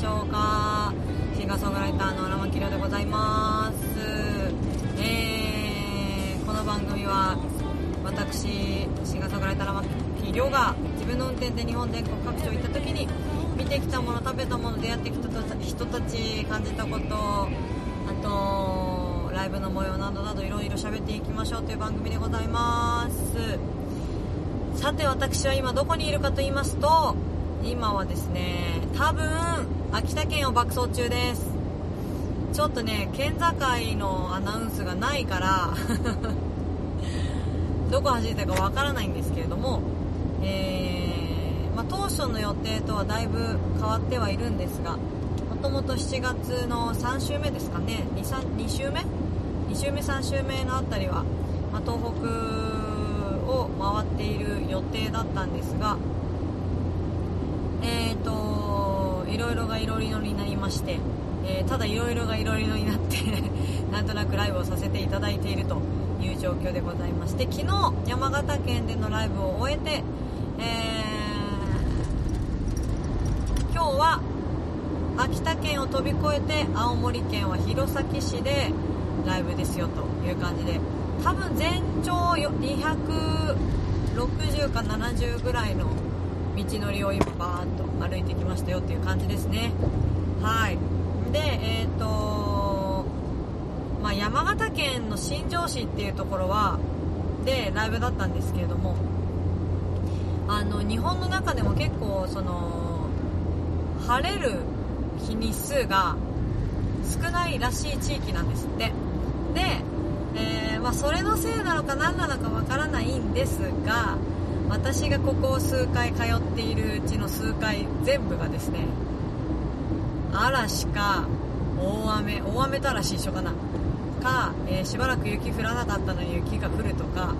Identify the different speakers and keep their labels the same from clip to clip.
Speaker 1: しょうか。シンガーソングライターの荒牧亮でございます。えー、この番組は私シンガーソングライター荒牧亮が自分の運転で日本全国各地を行った時に見てきたもの食べたもの出会ってきた人たち感じたことあとライブの模様などなどいろいろ喋っていきましょうという番組でございます。さて私は今どこにいるかと言いますと今はですね多分秋田県を爆走中です。ちょっとね県境のアナウンスがないから どこ走ってたかわからないんですけれども、えー、まあ、当初の予定とはだいぶ変わってはいるんですがもともと7月の3週目ですかね。2, 2週目？2週目3週目のあたりは、まあ、東北を回っている予定だったんですがえーいろいろがいろいろになりまして、えー、ただいろいろがいろいろになって なんとなくライブをさせていただいているという状況でございまして昨日山形県でのライブを終えて、えー、今日は秋田県を飛び越えて青森県は弘前市でライブですよという感じで多分全長260か70ぐらいの道のりを今バーッと歩いてきましたよっていう感じですね。はい。でえっ、ー、とまあ、山形県の新庄市っていうところはでライブだったんですけれどもあの日本の中でも結構その晴れる日日数が少ないらしい地域なんですって。で、えー、まあ、それのせいなのか何なのかわからないんですが私がここを数回通っているうちの数回全部がですね嵐か大雨大雨と嵐一緒かな。か、えー、しばらく雪降らなかったのに雪が降るとか、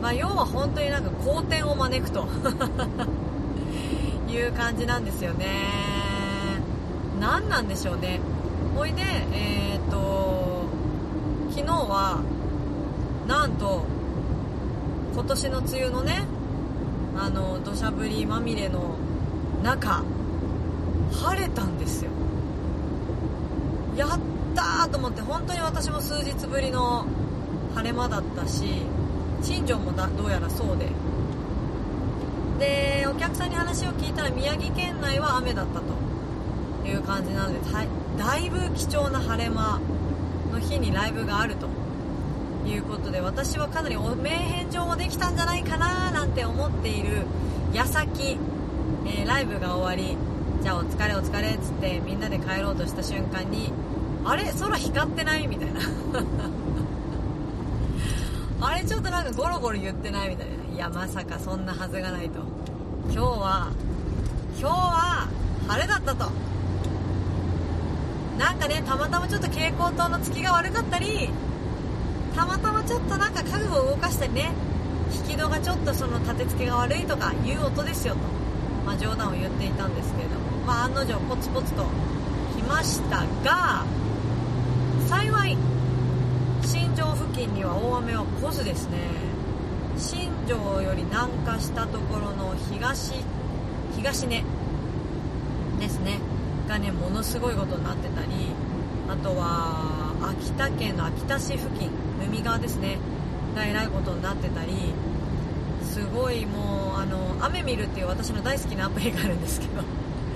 Speaker 1: まあ、要は本当になんか好天を招くと。いう感じなんですよね。何なんでしょうね。ほいでえー、っと昨日はなんと今年の梅雨のねあの土砂降りまみれの中晴れたんですよ。やったーと思って本当に私も数日ぶりの晴れ間だったし新庄もどうやらそうで。でお客さんに話を聞いたら宮城県内は雨だったという感じなのでだいぶ貴重な晴れ間の日にライブがあると。いうことで私はかなりお名返上もできたんじゃないかななんて思っている矢先、えー、ライブが終わりじゃあお疲れお疲れっつってみんなで帰ろうとした瞬間にあれ？空光ってない？みたいな。あれちょっとなんかゴロゴロ言ってない？みたいな。いやまさかそんなはずがないと。今日は今日は晴れだったと。なんかねたまたまちょっと蛍光灯の月が悪かったりたまたまちょっとなんか家具を動かしたりね引き戸がちょっとその立て付けが悪いとかいう音ですよと、まあ、冗談を言っていたんですけれども、まあ、案の定ポツポツと来ましたが幸い新庄付近には大雨は来ずですね新庄より南下したところの東東根ですねがねものすごいことになってたりあとは秋田県の秋田市付近海側ですねがえらいことになってたりすごいもうあの雨見るっていう私の大好きなアプリがあるんですけど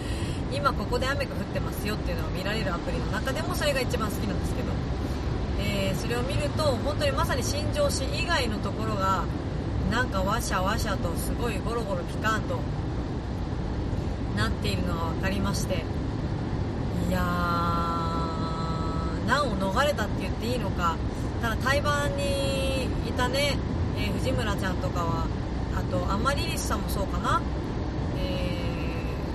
Speaker 1: 今ここで雨が降ってますよっていうのを見られるアプリの中でもそれが一番好きなんですけど、えー、それを見ると本当にまさに新庄市以外のところがなんかワシャワシャとすごいゴロゴロピカンとなっているのが分かりましていやー難を逃れたって言っていいのかただ対バンにいたね、えー、藤村ちゃんとかはあとアマリリスさんもそうかな。え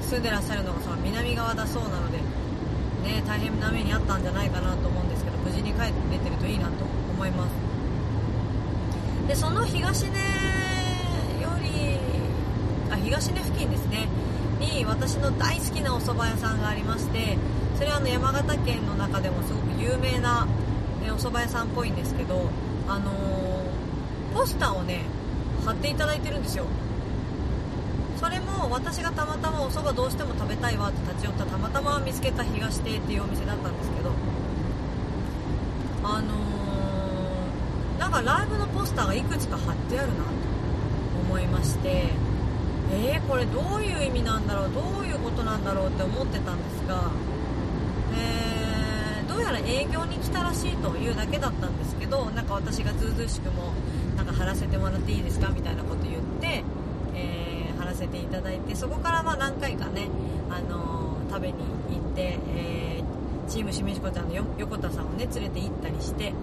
Speaker 1: 住んでらっしゃるのがその南側だそうなので、ね、大変な目にあったんじゃないかなと思うんですけど無事に帰って出てるといいなと思います。でその東根よりあ東根付近ですね。に私の大好きなお蕎麦屋さんがありましてそれはあの山形県の中でもすごく有名な、ね、お蕎麦屋さんっぽいんですけど、あのー、ポスターをね貼っていただいてるんですよ。それも私がたまたまお蕎麦どうしても食べたいわって立ち寄ったたまたま見つけた東亭っていうお店だったんですけどあのー、なんかライブのポスターがいくつか貼ってあるなと思いましてえー、これどういう意味なんだろうどういうことなんだろうって思ってたんですが、営業に来たらしいというだけだったんですけどなんか私がずうずうしくもなんか貼らせてもらっていいですかみたいなこと言って、えー、貼らせていただいてそこからま何回かね、あのー、食べに行って、えー、チームしめしこちゃんの横田さんをね連れて行ったりして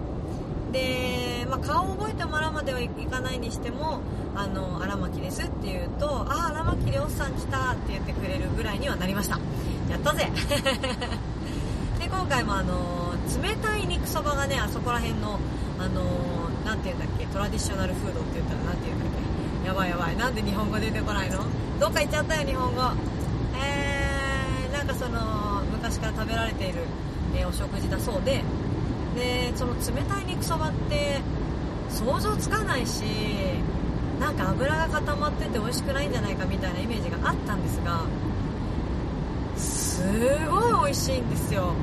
Speaker 1: で、まあ、顔を覚えてもらうまではいかないにしてもあの荒牧ですって言うとああ荒牧亮さん来たって言ってくれるぐらいにはなりました。やったぜ。で今回もあの冷たい肉そばがねあそこら辺のあの何て言うんだっけトラディショナルフードって言ったら何て言うんだっけ。やばいやばい。なんで日本語出てこないの？どっか行っちゃったよ日本語。えー、なんかその昔から食べられている、えー、お食事だそうで。でその冷たい肉そばって想像つかないしなんか油が固まってて美味しくないんじゃないかみたいなイメージがあったんですがすごい美味しいんですよ。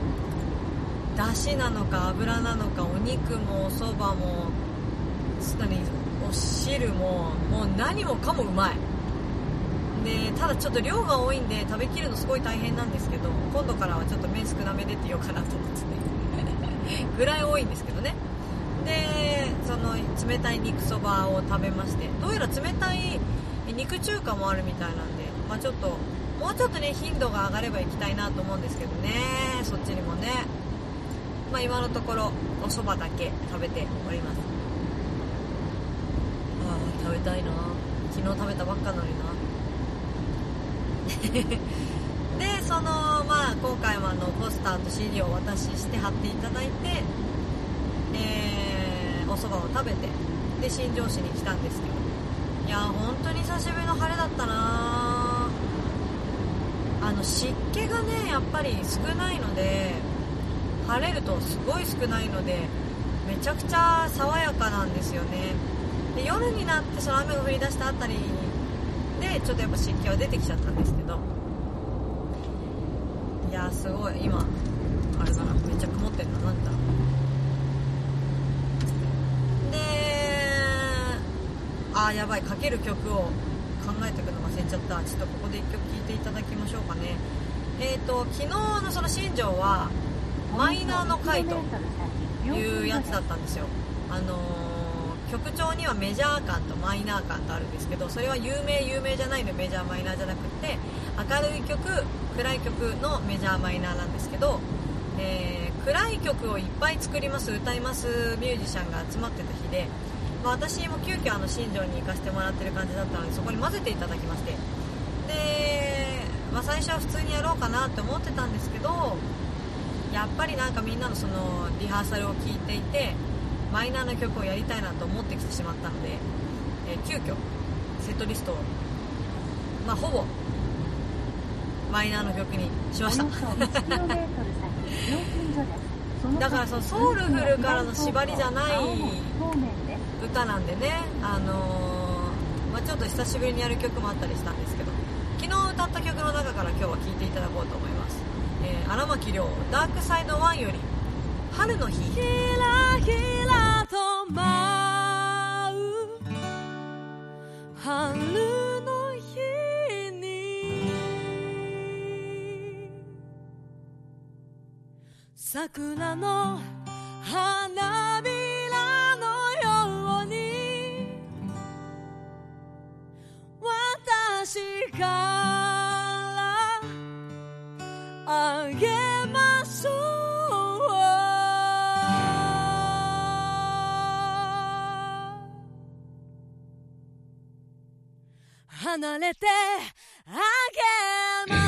Speaker 1: だしなのか油なのかお肉もおそばもお汁ももう何もかもうまい。でただちょっと量が多いんで食べきるのすごい大変なんですけど今度からはちょっと麺少なめでって言おうかなと思ってね ぐらい多いんですけどね。でその冷たい肉そばを食べましてどうやら冷たい肉中華もあるみたいなんで、まあ、ちょっともうちょっとね頻度が上がれば行きたいなと思うんですけどね。そっちにもね、まあ、今のところお蕎麦だけ食べております。ああ食べたいな。昨日食べたばっかなのにな。でそのまあ今回はあのポスターと CD をお渡しして貼っていただいてえーお蕎麦を食べてで新庄市に来たんですけど。いや本当に久しぶりの晴れだったなあの湿気がねやっぱり少ないので晴れるとすごい少ないのでめちゃくちゃ爽やかなんですよね。で夜になってその雨が降り出したあたりでちょっとやっぱ湿気は出てきちゃったんですけど。いやすごい。今あれだな。めっちゃ曇ってんななんだ。ろうあーやばい。かける曲を考えておくの忘れちゃった。ちょっとここで1曲聴いていただきましょうかね。えっ、ー、と昨日のその新庄はマイナーの回というやつだったんですよ。あのー、曲調にはメジャー感とマイナー感とあるんですけどそれは有名有名じゃないのメジャーマイナーじゃなくて明るい曲暗い曲のメジャーマイナーなんですけど、えー、暗い曲をいっぱい作ります歌いますミュージシャンが集まってた日でまあ、私も急遽あの新庄に行かせてもらってる感じだったのでそこに混ぜていただきまして。で、まあ、最初は普通にやろうかなって思ってたんですけどやっぱりなんかみんなのそのリハーサルを聞いていてマイナーな曲をやりたいなと思ってきてしまったので、えー、急遽セットリストを、まあ、ほぼマイナーの曲にしました。だからそのソウルフルからの縛りじゃない歌なんでね、あのー、まあ、ちょっと久しぶりにやる曲もあったりしたんですけど昨日歌った曲の中から今日は聴いていただこうと思います、えー、荒牧亮「ダークサイドワンより「春の日」ひらひらと舞う。春の日に。桜の花火私からあげましょう。離れてあげましょう。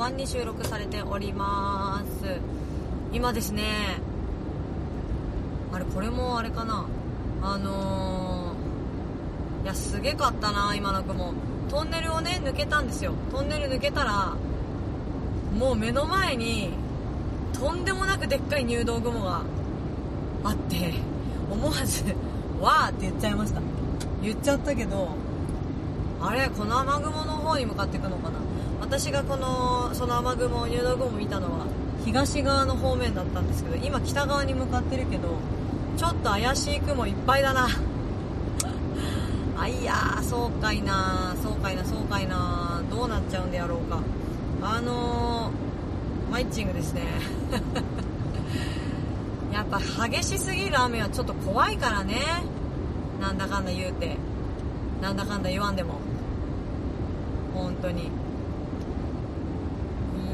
Speaker 1: ークサイド1に収録されております。今ですねあれこれもあれかな。あのー、いやすげかったな今の雲トンネルをね抜けたんですよ。トンネル抜けたらもう目の前にとんでもなくでっかい入道雲があって思わず「わー」って言っちゃいました。言っちゃったけどあれこの雨雲の方に向かっていくのかな。私がこのその雨雲入道雲を見たのは東側の方面だったんですけど今北側に向かってるけどちょっと怪しい雲いっぱいだな。あいやーそうかいなそうかいなそうかいなどうなっちゃうんでやろうか。あのー、マイチングですね。やっぱ激しすぎる雨はちょっと怖いからね。なんだかんだ言うて。なんだかんだ言わんでも。本当に。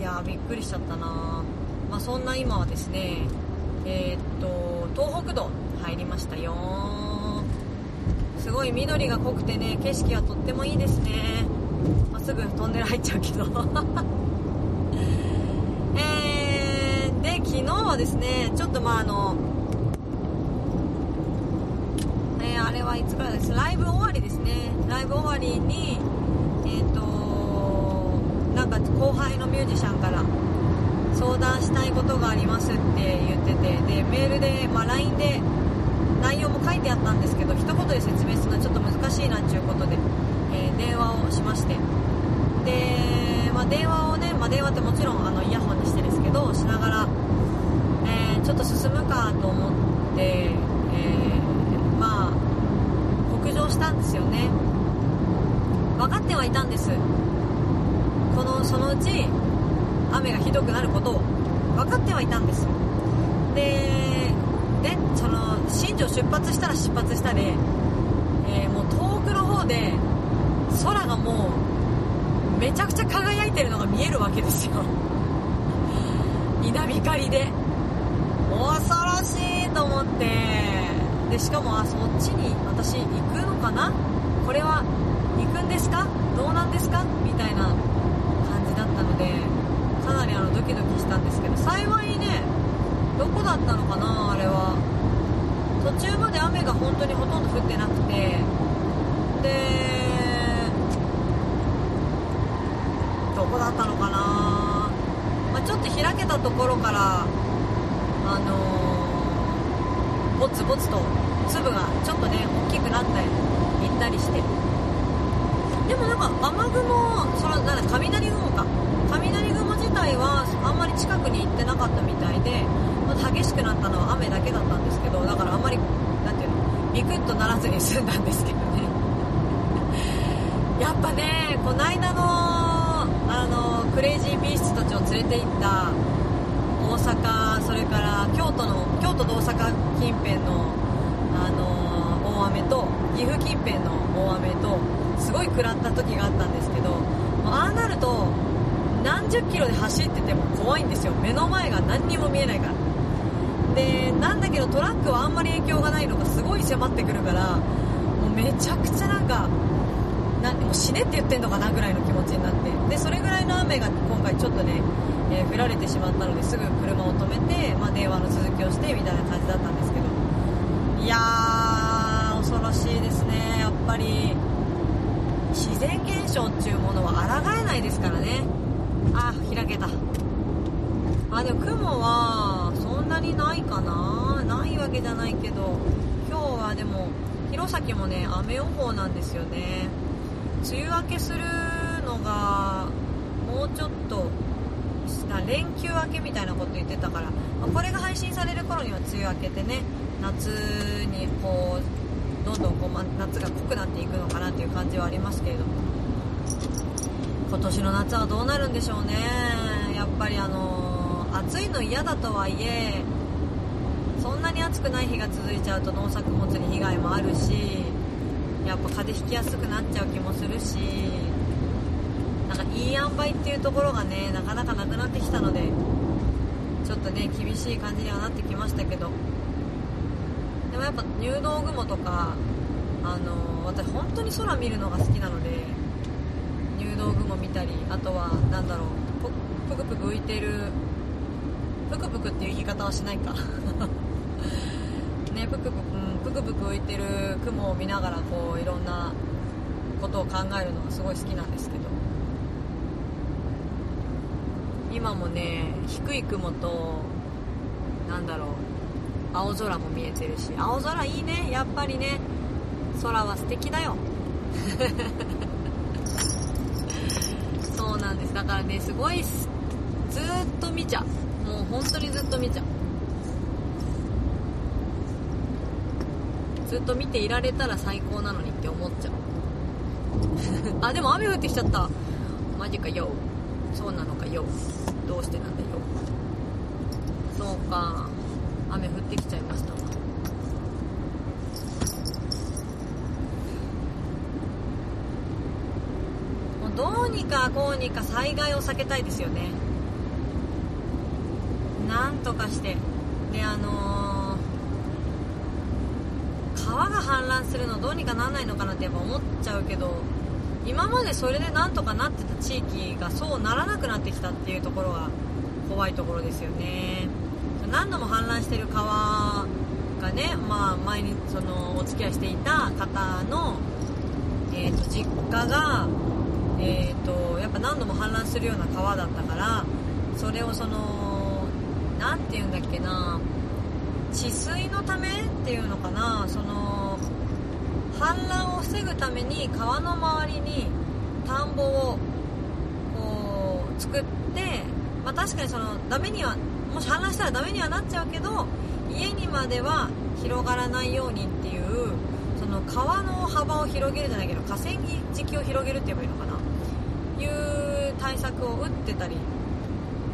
Speaker 1: やびっくりしちゃったな。まあそんな今はですねえー、っと東北道入りましたよ。すごい緑が濃くてね景色はとってもいいですね、まあ、すぐトンネル入っちゃうけど。えー、で昨日はですねちょっとまああのえー、あれはいつからです？ライブ終わりですね。ライブ終わりに、か後輩のミュージシャンから相談したいことがありますって言っててでメールで、まあ、LINE で内容も書いてあったんですけど一言で説明するのはちょっと難しいなっていうことで、えー、電話をしまして。で、まあ、電話をね、まあ、電話ってもちろんあのイヤホンにしてですけどしながら、えー、ちょっと進むかと思って、えー、まあ北上したんですよね。分かってはいたんです。このそのうち雨がひどくなることを分かってはいたんですででその新庄出発したら出発したで、えー、もう遠くの方で空がもうめちゃくちゃ輝いてるのが見えるわけですよ。稲光で。恐ろしいと思って。でしかもあそっちに私行くのかな？これは行くんですか？どうなんですか？みたいな。でかなりあのドキドキしたんですけど幸いねどこだったのかなあれは。途中まで雨が本当にほとんど降ってなくて。でどこだったのかな、まあ、ちょっと開けたところからあのー、ぼつぼつと粒がちょっとね大きくなったり行ったりして。でもなんか雨雲そのなんだ雷雲か。雷雲自体はあんまり近くに行ってなかったみたいで、ま激しくなったのは雨だけだったんですけどだからあんまりなんていうのビクッとならずに済んだんですけどね。やっぱねこないだのあのクレイジービーストたちを連れて行った大阪それから京都の京都と大阪近辺のあの大雨と岐阜近辺の大雨とすごい食らった時があったんですけどああなると何十キロで走ってても怖いんですよ。目の前が何にも見えないから。でなんだけどトラックはあんまり影響がないのがすごい迫ってくるからもうめちゃくちゃなんかなもう死ねって言ってんのかなぐらいの気持ちになって。でそれぐらいの雨が今回ちょっとね、えー、降られてしまったのですぐ車を止めて、まあ、電話の続きをしてみたいな感じだったんですけど。いやー恐ろしいですね。やっぱり。自然現象っていうものは抗えないですからね。あ開けた。あでも雲はそんなにないかな。ないわけじゃないけど今日はでも弘前もね雨予報なんですよね。梅雨明けするのがもうちょっと連休明けみたいなこと言ってたから、ま、これが配信される頃には梅雨明けてね夏にこうどんどんこう、ま、夏が濃くなっていくのかなっていう感じはありますけれども。今年の夏はどうなるんでしょうね。やっぱりあの、暑いの嫌だとはいえそんなに暑くない日が続いちゃうと農作物に被害もあるしやっぱ風邪ひきやすくなっちゃう気もするしなんかいい塩梅っていうところがねなかなかなくなってきたのでちょっとね厳しい感じにはなってきましたけど。やっぱ入道雲とかあのー、私本当に空見るのが好きなので入道雲見たりあとはなんだろうぷくぷく浮いてるぷくぷくっていう言い方はしないか。ねぷくぷく、うん、ぷくぷく浮いてる雲を見ながらこういろんなことを考えるのがすごい好きなんですけど。今もね低い雲となんだろう青空も見えてるし青空いいね。やっぱりね。空は素敵だよ。そうなんです。だからねすごいすずっと見ちゃう。もう本当にずっと見ちゃう。ずっと見ていられたら最高なのにって思っちゃう。あでも雨降ってきちゃった。マジかよ。そうなのかよ。どうしてなんだよ。そうか。雨降ってきちゃいましたわもうどうにかこうにか災害を避けたいですよね。なんとかして。であのー、川が氾濫するのどうにかならないのかなってやっぱ思っちゃうけど今までそれでなんとかなってた地域がそうならなくなってきたっていうところが怖いところですよね。何度も氾濫してる川がね、まあ、前にそのお付き合いしていた方の、えーと、実家が、えーと、やっぱ何度も氾濫するような川だったからそれをその何て言うんだっけな治水のためっていうのかなその氾濫を防ぐために川の周りに田んぼをこう作って、まあ、確かにそのダメにはもし氾濫したらダメにはなっちゃうけど家にまでは広がらないようにっていうその川の幅を広げるじゃないけど河川敷を広げるって言えばいいの？対策を打ってたり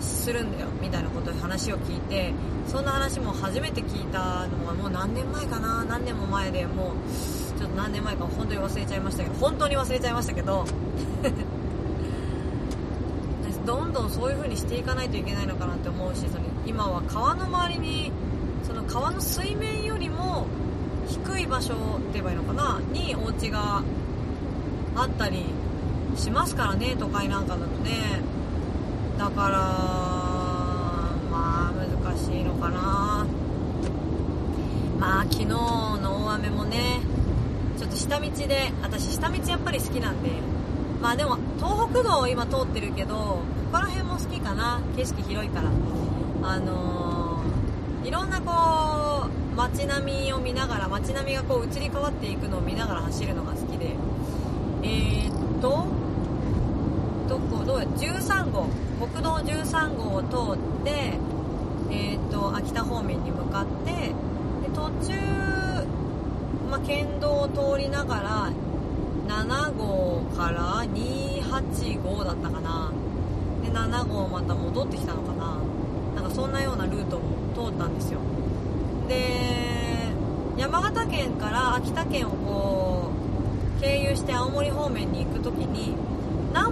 Speaker 1: するんだよみたいなことで話を聞いてそんな話も初めて聞いたのがもう何年前かな何年も前でもうちょっと何年前か本当に忘れちゃいましたけど本当に忘れちゃいましたけど どんどんそういう風にしていかないといけないのかなって思うしその今は川の周りにその川の水面よりも低い場所って言えばいいのかなにお家があったりしますからね都会なんかだとね。だからまあ難しいのかな。まあ昨日の大雨もねちょっと下道で私下道やっぱり好きなんで。まあでも東北道を今通ってるけどここら辺も好きかな。景色広いから。あのー、いろんなこう街並みを見ながら街並みがこう移り変わっていくのを見ながら走るのが好きで。えー、っとどこどうや13号国道13号を通ってえー、っと秋田方面に向かってで途中、まあ、県道を通りながら7号から285だったかな。で7号また戻ってきたのかな。なんかそんなようなルートを通ったんですよ。で山形県から秋田県をこう経由して青森方面に行く時に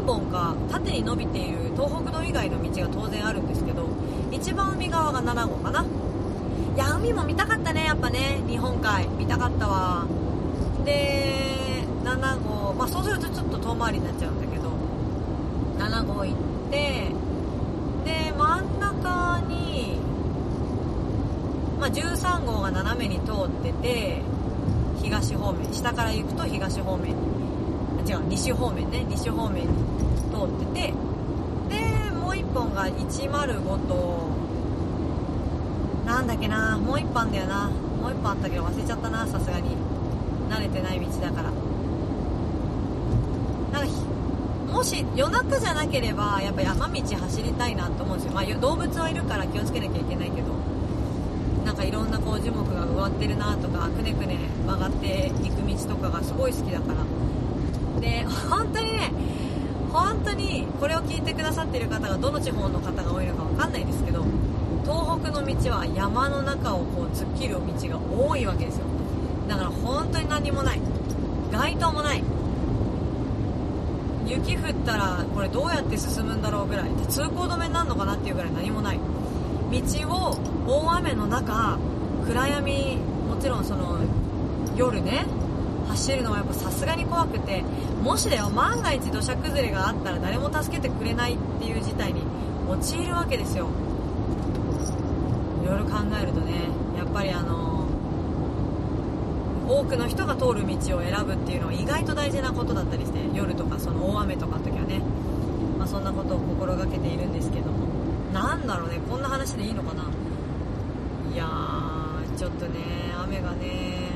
Speaker 1: 何本か縦に伸びている東北道以外の道が当然あるんですけど一番海側が7号かな。いや海も見たかったねやっぱね。日本海見たかったわ。で7号、まあ、そうするとちょっと遠回りになっちゃうんだけど7号行ってで真ん中に、まあ、13号が斜めに通ってて東方面下から行くと東方面。に違う西方面ね西方面に通っててでもう1本が105となんだっけなもう1本だよな。もう1本あったけど忘れちゃったなさすがに。慣れてない道だから。なんかもし夜中じゃなければやっぱ山道走りたいなと思うんですよ、まあ、動物はいるから気をつけなきゃいけないけど。なんかいろんなこう樹木が植わってるなとかくねくね曲がっていく道とかがすごい好きだから。で本当にね本当にこれを聞いてくださっている方がどの地方の方が多いのか分かんないですけど東北の道は山の中をこう突っ切る道が多いわけですよ。だから本当に何もない。街灯もない。雪降ったらこれどうやって進むんだろうぐらい。通行止めになるのかなっていうぐらい何もない。道を大雨の中暗闇もちろんその夜ね走るのはやっぱさすがに怖くてもしだよ万が一土砂崩れがあったら誰も助けてくれないっていう事態に陥るわけですよ。いろいろ考えるとねやっぱりあの多くの人が通る道を選ぶっていうのは意外と大事なことだったりして夜とかその大雨とかの時はね、まあ、そんなことを心がけているんですけども。なんだろうねこんな話でいいのかな。いやーちょっとね雨がね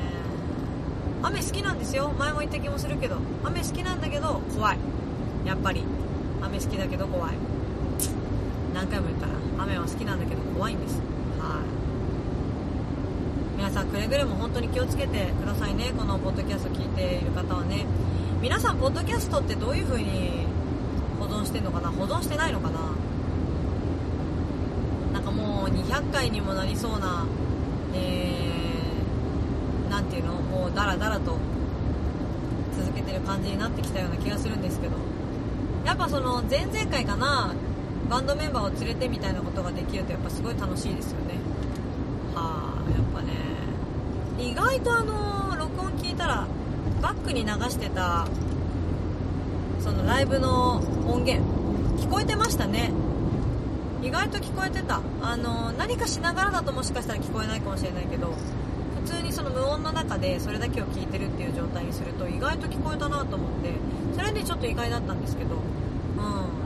Speaker 1: 雨好きなんですよ。前も言った気もするけど。雨好きなんだけど怖い。やっぱり。雨好きだけど怖い。何回も言ったら雨は好きなんだけど怖いんです。はい。皆さんくれぐれも本当に気をつけてくださいね。このポッドキャスト聞いている方はね。皆さんポッドキャストってどういう風に保存してんのかな？保存してないのかな？なんかもう200回にもなりそうなえー、なんていうの？もうダラダラと続けてる感じになってきたような気がするんですけど。やっぱその前々回かなバンドメンバーを連れてみたいなことができるとやっぱすごい楽しいですよね。はあやっぱね。意外とあの録音聞いたらバックに流してたそのライブの音源聞こえてましたね。意外と聞こえてた。あの何かしながらだともしかしたら聞こえないかもしれないけどの無音の中でそれだけを聞いてるっていう状態にすると意外と聞こえたなと思ってそれでちょっと意外だったんですけどうん。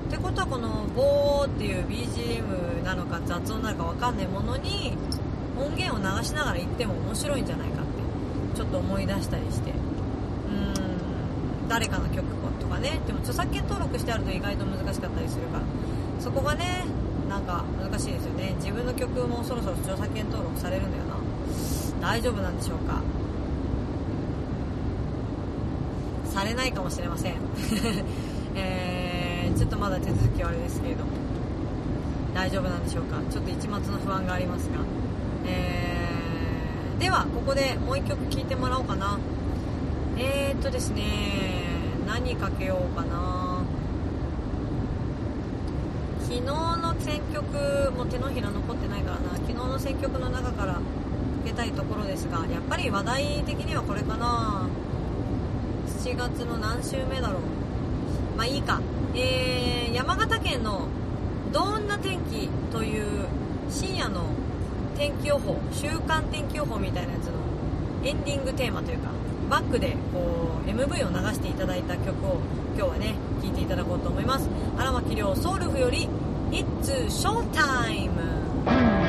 Speaker 1: ってことはこのボーっていう BGM なのか雑音なのか分かんないものに音源を流しながら行っても面白いんじゃないかってちょっと思い出したりして。うん。誰かの曲とかね。でも著作権登録してあると意外と難しかったりするから。そこがねなんか難しいですよね。自分の曲もそろそろ著作権登録されるんだよな。大丈夫なんでしょうか？されないかもしれません。えー、ちょっとまだ手続きはあれですけれども。大丈夫なんでしょうか？ちょっと一末の不安がありますが。えー、ではここでもう一曲聴いてもらおうかな。えーっとですね何かけようかな。昨日の選曲も手のひら残ってないからな。昨日の選曲の中からかけたいところですがやっぱり話題的にはこれかな。7月の何週目だろう。まあいいか。えー、山形県のどんな天気という深夜の天気予報週間天気予報みたいなやつのエンディングテーマというかバックでこう MV を流していただいた曲を今日はね聴いていただこうと思います。荒牧亮ソウルフより It's Showtime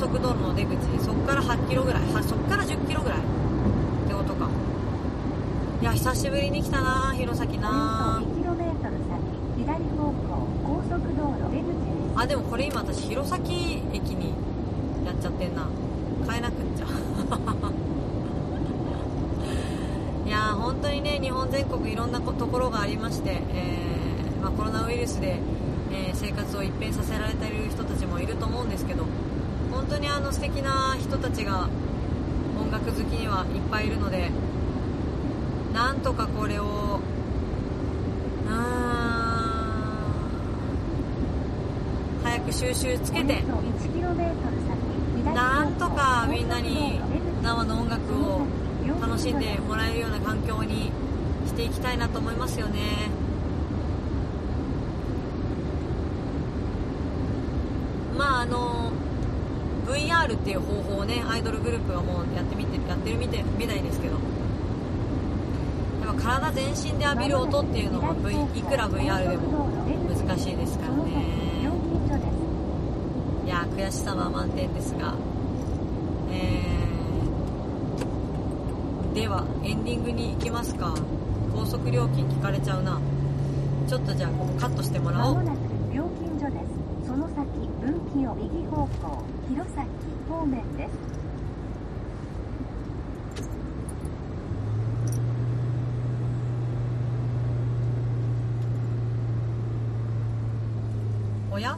Speaker 1: 速道路の出口そこから8キロぐらいそこから10キロぐらい。ってことかいや久しぶりに来たな弘前な。あでもこれ今私弘前駅にやっちゃってんな。変えなくっちゃ。いやー本当にね日本全国いろんなところがありまして、えー、まあ、コロナウイルスで、えー、生活を一変させられている人たちもいると思うんですけど本当にあの素敵な人たちが音楽好きにはいっぱいいるのでなんとかこれを早く収集つけてなんとかみんなに生の音楽を楽しんでもらえるような環境にしていきたいなと思いますよねまああの VR っていう方法をねアイドルグループがもうやってみてやってるみてみたいですけど。やっぱ体全身で浴びる音っていうのは、v、いくら VR でも難しいですからね。いや悔しさは満点ですが。えー、ではエンディングに行きますか。高速料金聞かれちゃうな。ちょっとじゃあここカットしてもらおう。
Speaker 2: を右方向弘前方面です
Speaker 1: おや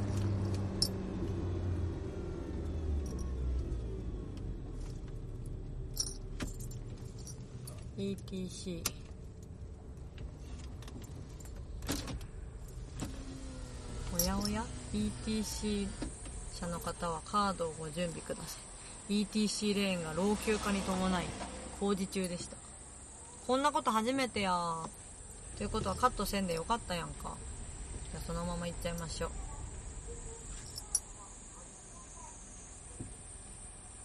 Speaker 1: ETC おや？おや ETC 車の方はカードをご準備ください。ETC レーンが老朽化に伴い工事中でした。こんなこと初めてやということはカットせんでよかったやんか。じゃあそのまま行っちゃいましょう。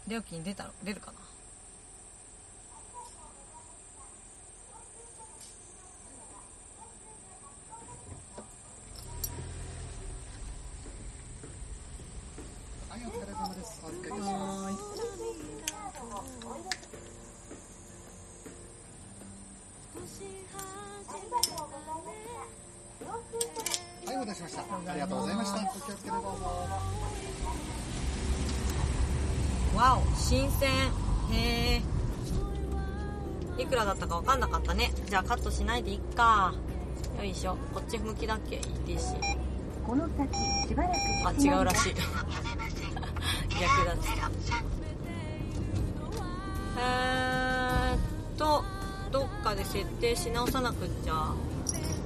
Speaker 1: 料金出た出るかな？じゃあカットしないでいっか。よいしょ。こっち向きだっけ？ETC
Speaker 2: この先しばらく
Speaker 1: あ違うらしい。逆だ。ったえーっとどっかで設定し直さなくっちゃ。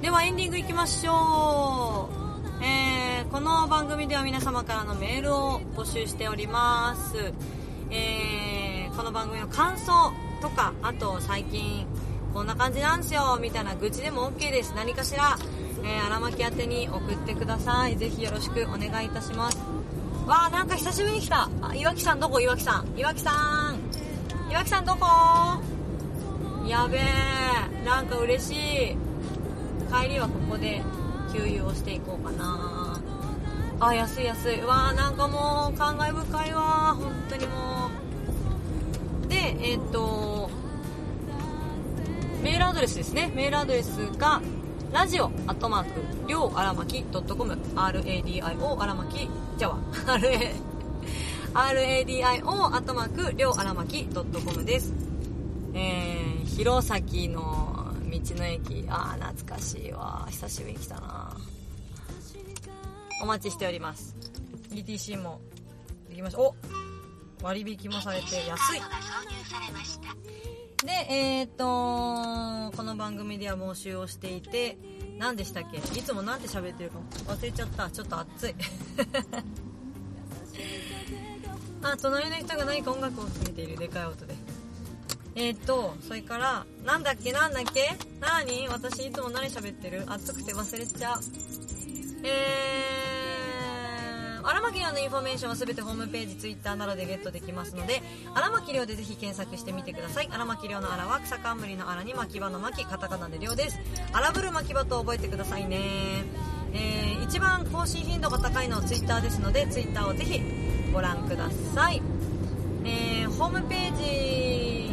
Speaker 1: ではエンディングいきましょう。えー、この番組では皆様からのメールを募集しております。えー、この番組の感想とかあと最近こんな感じなんですよみたいな愚痴でも OK です。何かしら、えー、荒牧宛てに送ってください。ぜひよろしくお願いいたします。わあなんか久しぶりに来た。あ岩木さんどこ？岩木さん。岩木さん。岩木さんどこ？やべえなんか嬉しい。帰りはここで給油をしていこうかな。あ安い安い。わあなんかもう感慨深いわ本当にもう。でえっ、とメールアドレスですね。メールアドレスがラジオアットマークりょうあらまき .com RADIO あらまきじゃ あ RADIO アットマークりょうあらまき .com です。えー、弘前の道の駅。ああ懐かしいわ。久しぶりに来たな。お待ちしております。ETC も。できました。お割引もされて安い。でえー、っとこの番組では募集をしていて何でしたっけ？いつも何て喋ってるか？忘れちゃった。ちょっと暑い。あ隣の人が何か音楽を聴いている？でかい音で。えー、っとそれからなんだっけ？なんだっけ？なに私いつも何喋ってる？暑くて忘れちゃう。えー、荒牧亮のインフォメーションはすべてホームページ、ツイッターなどでゲットできますので、荒牧亮でぜひ検索してみてください。荒牧亮の荒は草冠の荒に牧場の牧、カタカナでリョウです。荒ぶる牧場と覚えてくださいね。えー、一番更新頻度が高いのはツイッターですので、ツイッターをぜひご覧ください。えー、ホームページ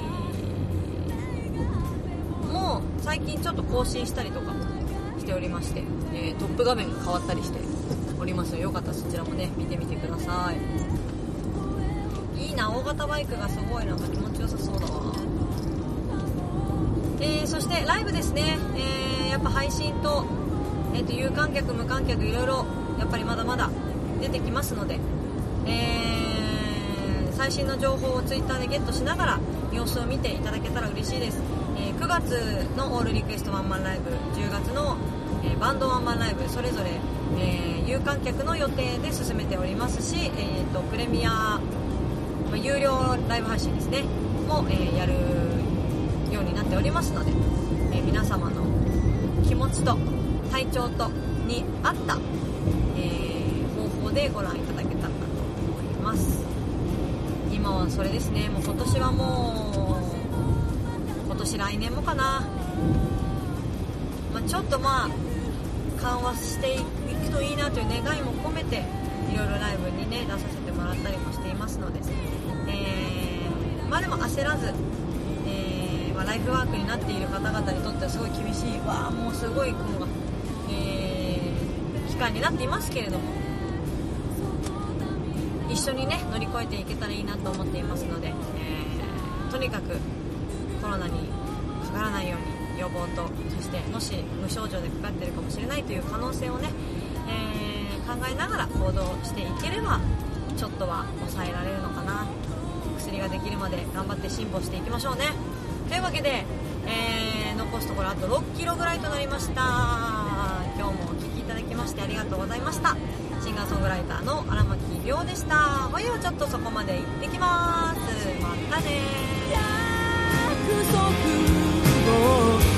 Speaker 1: も最近ちょっと更新したりとかしておりまして、えー、トップ画面が変わったりしてります。よかったらそちらもね見てみてください。いいな大型バイクがすごいな。んか気持ちよさそうだわ。えー、そしてライブですね、えー、やっぱ配信と,、えー、と有観客無観客いろいろやっぱりまだまだ出てきますので、えー、最新の情報を Twitter でゲットしながら様子を見ていただけたら嬉しいです、え9月のオールリクエストワンマンライブ10月のえー、バンドワンマンライブそれぞれ、えー、有観客の予定で進めておりますし、えーと、プレミア、まあ、有料ライブ配信ですねも、えー、やるようになっておりますので、え皆様の気持ちと体調とに合った、え方法でご覧いただけたらなと思います。今はそれですね。もう今年はもう今年来年もかな、まあ、ちょっとまあ緩和していくといいなという願いも込めていろいろライブにね出させてもらったりもしていますので、えー、まあでも焦らず、えー、まあ、ライフワークになっている方々にとってはすごい厳しいわあもうすごい雲が、えー、期間になっていますけれども一緒にね乗り越えていけたらいいなと思っていますので、えー、とにかくコロナにかからないように予防とそしてもし無症状でかかってるかもしれないという可能性をね、考えながら行動していければちょっとは抑えられるのかな。薬ができるまで頑張って進歩していきましょうね。というわけで、えー、残すところあと6キロぐらいとなりました。今日もお聴きいただきましてありがとうございました。シンガーソングライターの荒牧亮でした。ほいはちょっとそこまで行ってきます。またね約束